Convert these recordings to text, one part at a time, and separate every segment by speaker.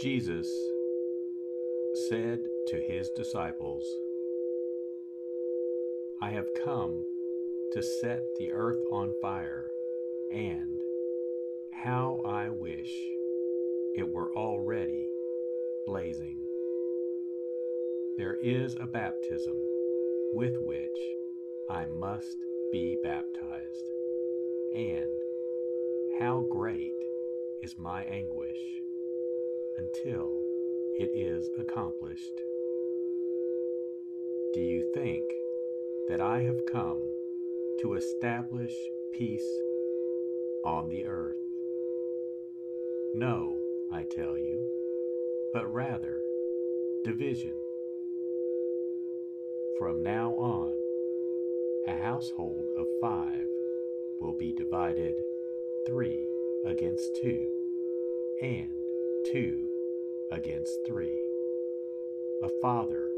Speaker 1: Jesus said to his disciples, I have come to set the earth on fire, and how I wish it were already blazing. There is a baptism with which I must be baptized, and how great is my anguish until it is accomplished. Do you think that I have come to establish peace on the earth? No, I tell you, but rather division. From now on, a household of five will be divided three against two, and two against three. A father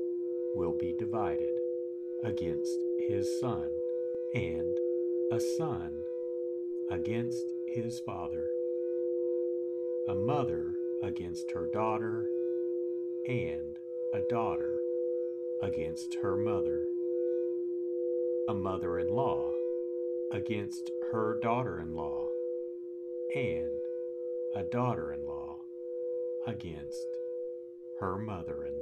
Speaker 1: will be divided against his son, and a son against his father, a mother against her daughter, and a daughter against her mother, a mother in law against her daughter in law, and a daughter in law against her mother in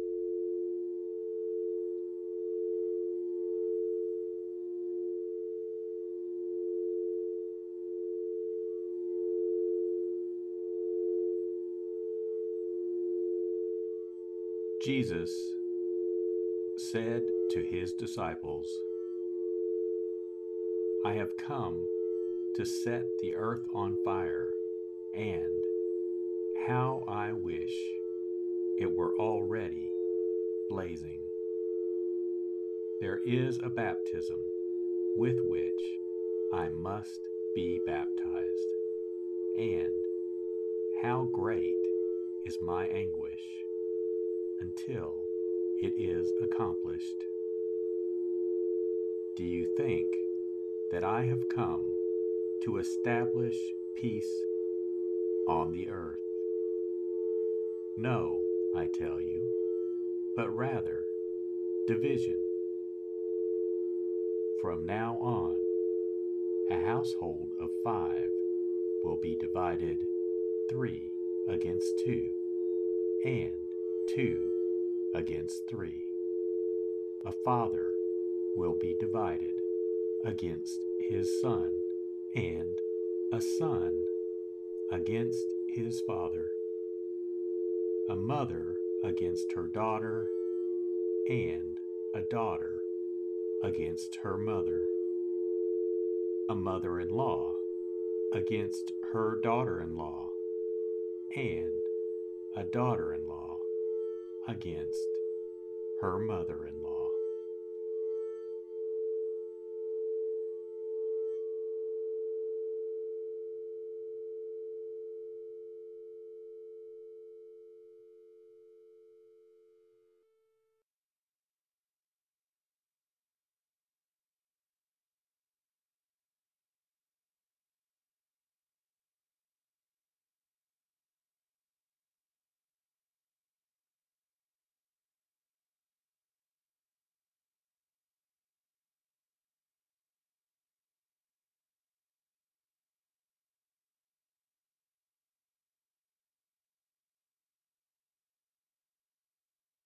Speaker 1: Jesus said to his disciples, I have come to set the earth on fire, and how I wish it were already blazing. There is a baptism with which I must be baptized, and how great is my anguish until it is accomplished. Do you think that I have come to establish peace on the earth? No, I tell you, but rather division. From now on, a household of five will be divided three against two, and two against three. A father will be divided against his son, and a son against his father, a mother against her daughter, and a daughter against her mother, a mother in law against her daughter in law, and a daughter in law against her mother in law.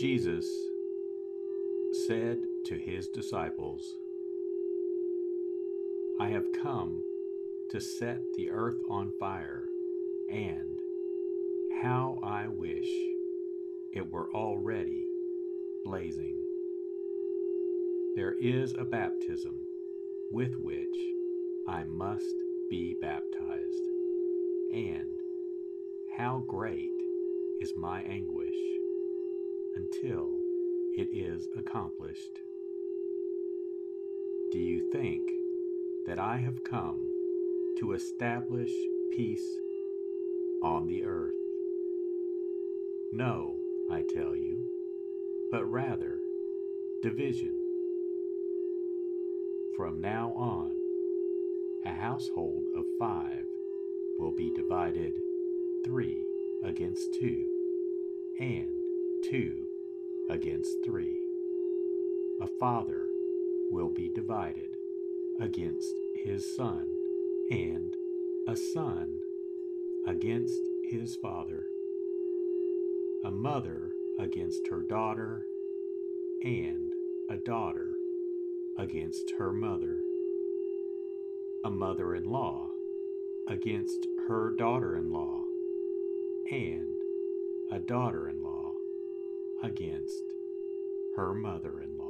Speaker 1: Jesus said to his disciples, I have come to set the earth on fire, and how I wish it were already blazing. There is a baptism with which I must be baptized, and how great is my anguish until it is accomplished. Do you think that I have come to establish peace on the earth? No, I tell you, but rather division. From now on, a household of five will be divided three against two, and two against three. A father will be divided against his son, and a son against his father, a mother against her daughter, and a daughter against her mother, a mother in law against her daughter in law, and a daughter in law against her mother in law.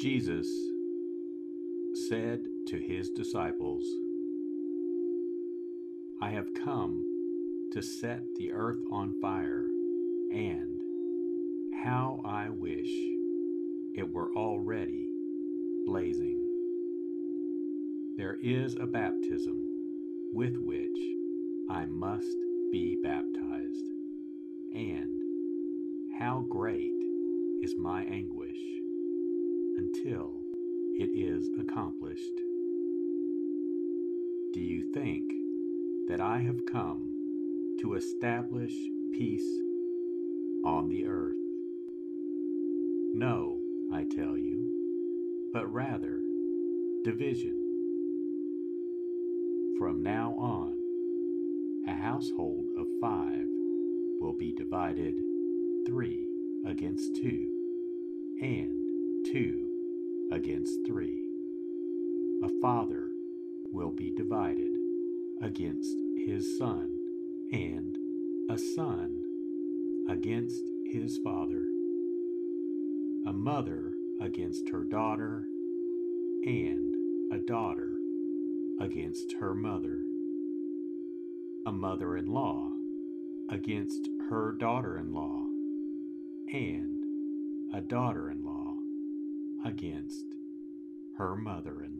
Speaker 1: Jesus said to his disciples, I have come to set the earth on fire, and how I wish it were already blazing. There is a baptism with which I must be baptized, and how great is my anguish until it is accomplished. Do you think that I have come to establish peace on the earth? No, I tell you, but rather division. From now on, a household of five will be divided three against two, and two against three. A father will be divided against his son, and a son against his father. A mother against her daughter, and a daughter against her mother. A mother in law against her daughter in law, and a daughter in law against her mother in law.